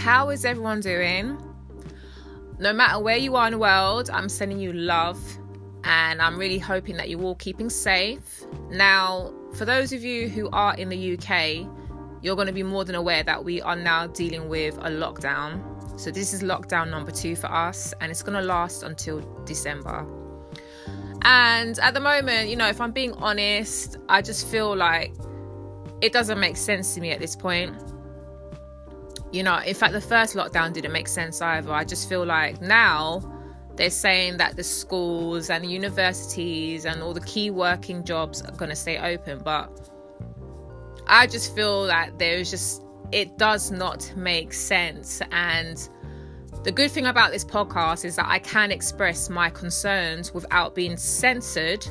how is everyone doing? No matter where you are in the world, I'm sending you love and I'm really hoping that you're all keeping safe. Now, for those of you who are in the UK, you're going to be more than aware that we are now dealing with a lockdown. So, this is lockdown number two for us, and it's going to last until December. And at the moment, you know, if I'm being honest, I just feel like it doesn't make sense to me at this point. You know, in fact, the first lockdown didn't make sense either. I just feel like now they're saying that the schools and the universities and all the key working jobs are going to stay open. But I just feel that there's just, it does not make sense. And the good thing about this podcast is that I can express my concerns without being censored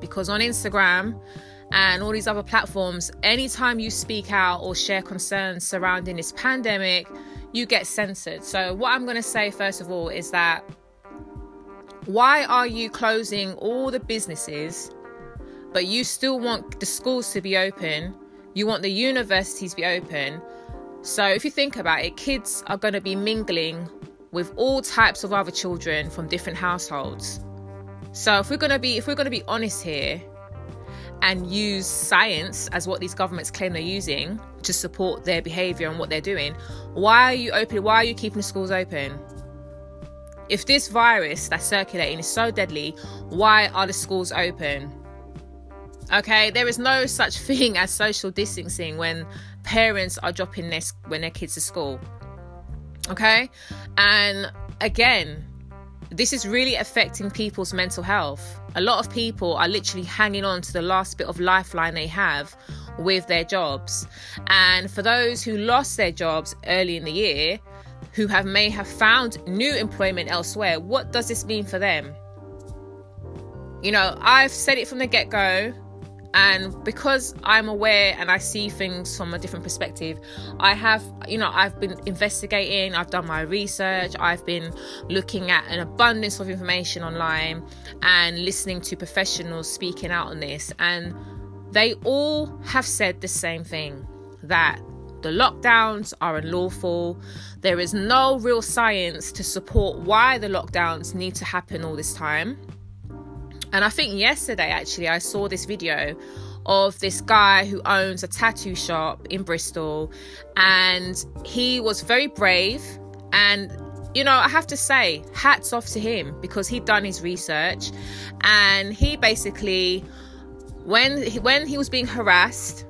because on Instagram and all these other platforms, anytime you speak out or share concerns surrounding this pandemic, you get censored. So, what I'm going to say first of all is that why are you closing all the businesses, but you still want the schools to be open? You want the universities to be open. So, if you think about it, kids are going to be mingling with all types of other children from different households. So if we're going to be if we're going to be honest here and use science as what these governments claim they're using to support their behavior and what they're doing, why are you open why are you keeping the schools open? If this virus that's circulating is so deadly, why are the schools open? Okay, there is no such thing as social distancing when parents are dropping their when their kids to school. Okay. And again, this is really affecting people's mental health. A lot of people are literally hanging on to the last bit of lifeline they have with their jobs. And for those who lost their jobs early in the year, who have may have found new employment elsewhere, what does this mean for them? You know, I've said it from the get-go and because i'm aware and i see things from a different perspective i have you know i've been investigating i've done my research i've been looking at an abundance of information online and listening to professionals speaking out on this and they all have said the same thing that the lockdowns are unlawful. There is no real science to support why the lockdowns need to happen all this time. And I think yesterday, actually, I saw this video of this guy who owns a tattoo shop in Bristol, and he was very brave. And you know, I have to say, hats off to him because he'd done his research, and he basically, when he, when he was being harassed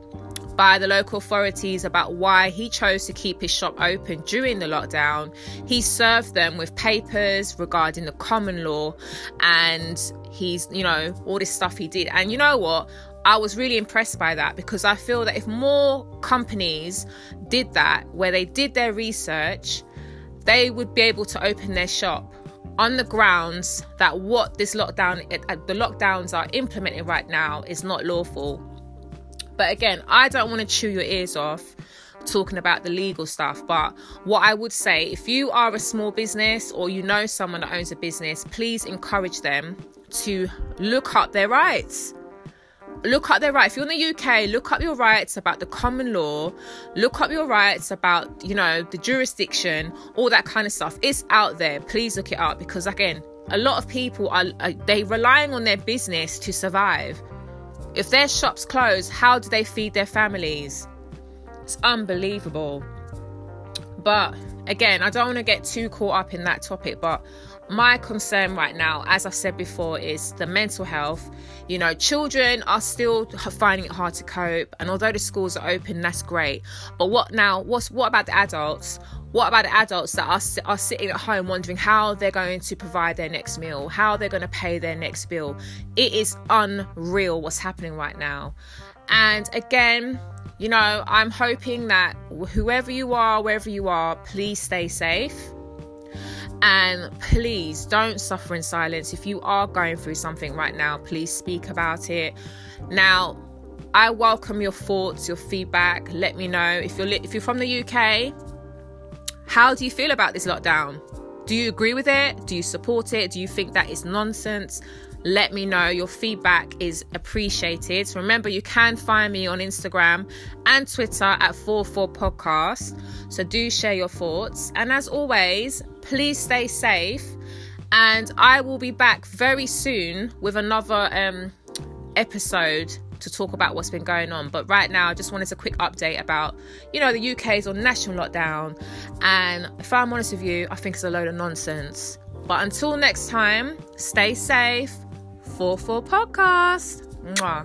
by the local authorities about why he chose to keep his shop open during the lockdown. He served them with papers regarding the common law and he's, you know, all this stuff he did. And you know what? I was really impressed by that because I feel that if more companies did that, where they did their research, they would be able to open their shop on the grounds that what this lockdown, the lockdowns are implementing right now is not lawful. But again, I don't want to chew your ears off talking about the legal stuff. But what I would say, if you are a small business or you know someone that owns a business, please encourage them to look up their rights. Look up their rights. If you're in the UK, look up your rights about the common law. Look up your rights about, you know, the jurisdiction, all that kind of stuff. It's out there. Please look it up because, again, a lot of people are, are they relying on their business to survive if their shops close, how do they feed their families? It's unbelievable. But again, I don't want to get too caught up in that topic, but my concern right now, as I've said before, is the mental health. You know, children are still finding it hard to cope, and although the schools are open, that's great. But what now? What's what about the adults? What about the adults that are, are sitting at home wondering how they're going to provide their next meal, how they're going to pay their next bill? It is unreal what's happening right now. And again, you know, I'm hoping that whoever you are, wherever you are, please stay safe. And please don't suffer in silence. If you are going through something right now, please speak about it. Now, I welcome your thoughts, your feedback. Let me know if you're if you're from the UK how do you feel about this lockdown? Do you agree with it? Do you support it? Do you think that is nonsense? Let me know. Your feedback is appreciated. So remember, you can find me on Instagram and Twitter at 44 Podcast. So do share your thoughts. And as always, please stay safe. And I will be back very soon with another um, episode to talk about what's been going on. But right now, I just wanted a quick update about, you know, the UK is on national lockdown. And if I'm honest with you, I think it's a load of nonsense. But until next time, stay safe. 44 Podcast. Mwah.